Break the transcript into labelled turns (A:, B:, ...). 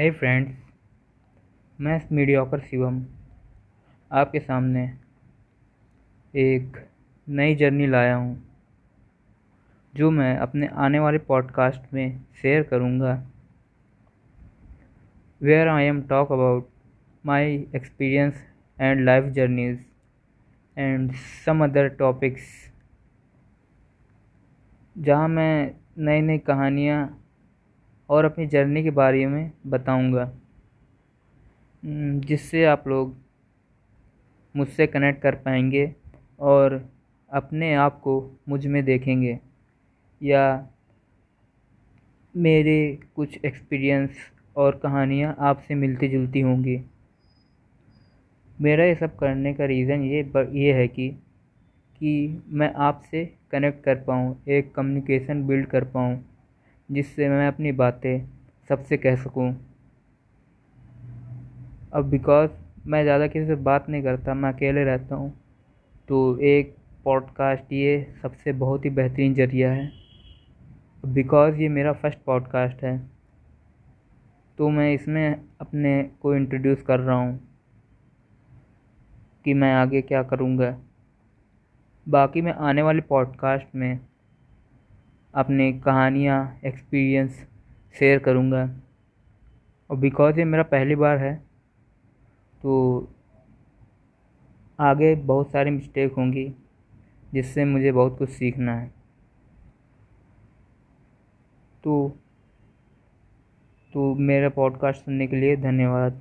A: हे friends मैं mediocre Shivam. आपके सामने एक नई जर्नी लाया हूँ, जो मैं अपने आने वाले पॉडकास्ट में शेयर करूँगा। Where I am talk about my experience and life journeys and some other topics जहाँ मैं नई नई कहानियाँ और अपनी जर्नी के बारे में बताऊँगा। जिससे आप लोग मुझसे कनेक्ट कर पाएँगे और अपने आप को मुझमें देखेंगे या मेरे कुछ एक्सपीरियंस और कहानियाँ आपसे मिलती जुलती होंगी। मेरा ये सब करने का रीज़न ये ये है कि कि मैं आपसे कनेक्ट कर पाऊँ, एक कम्युनिकेशन बिल्ड कर पाऊँ। जिससे मैं अपनी बातें सबसे कह सकूँ। अब बिकॉज़ मैं ज़्यादा किसी से बात नहीं करता, मैं अकेले रहता हूँ तो एक पॉडकास्ट ये सबसे बहुत ही बेहतरीन ज़रिया है। बिकॉज़ ये मेरा फ़र्स्ट पॉडकास्ट है तो मैं इसमें अपने को इंट्रोड्यूस कर रहा हूँ कि मैं आगे क्या करूँगा। बाकी मैं आने वाले पॉडकास्ट में अपनी कहानियाँ एक्सपीरियंस शेयर करूँगा। और बिकॉज़ ये मेरा पहली बार है तो आगे बहुत सारी मिस्टेक होंगी, जिससे मुझे बहुत कुछ सीखना है। तो तो मेरा पॉडकास्ट सुनने के लिए धन्यवाद।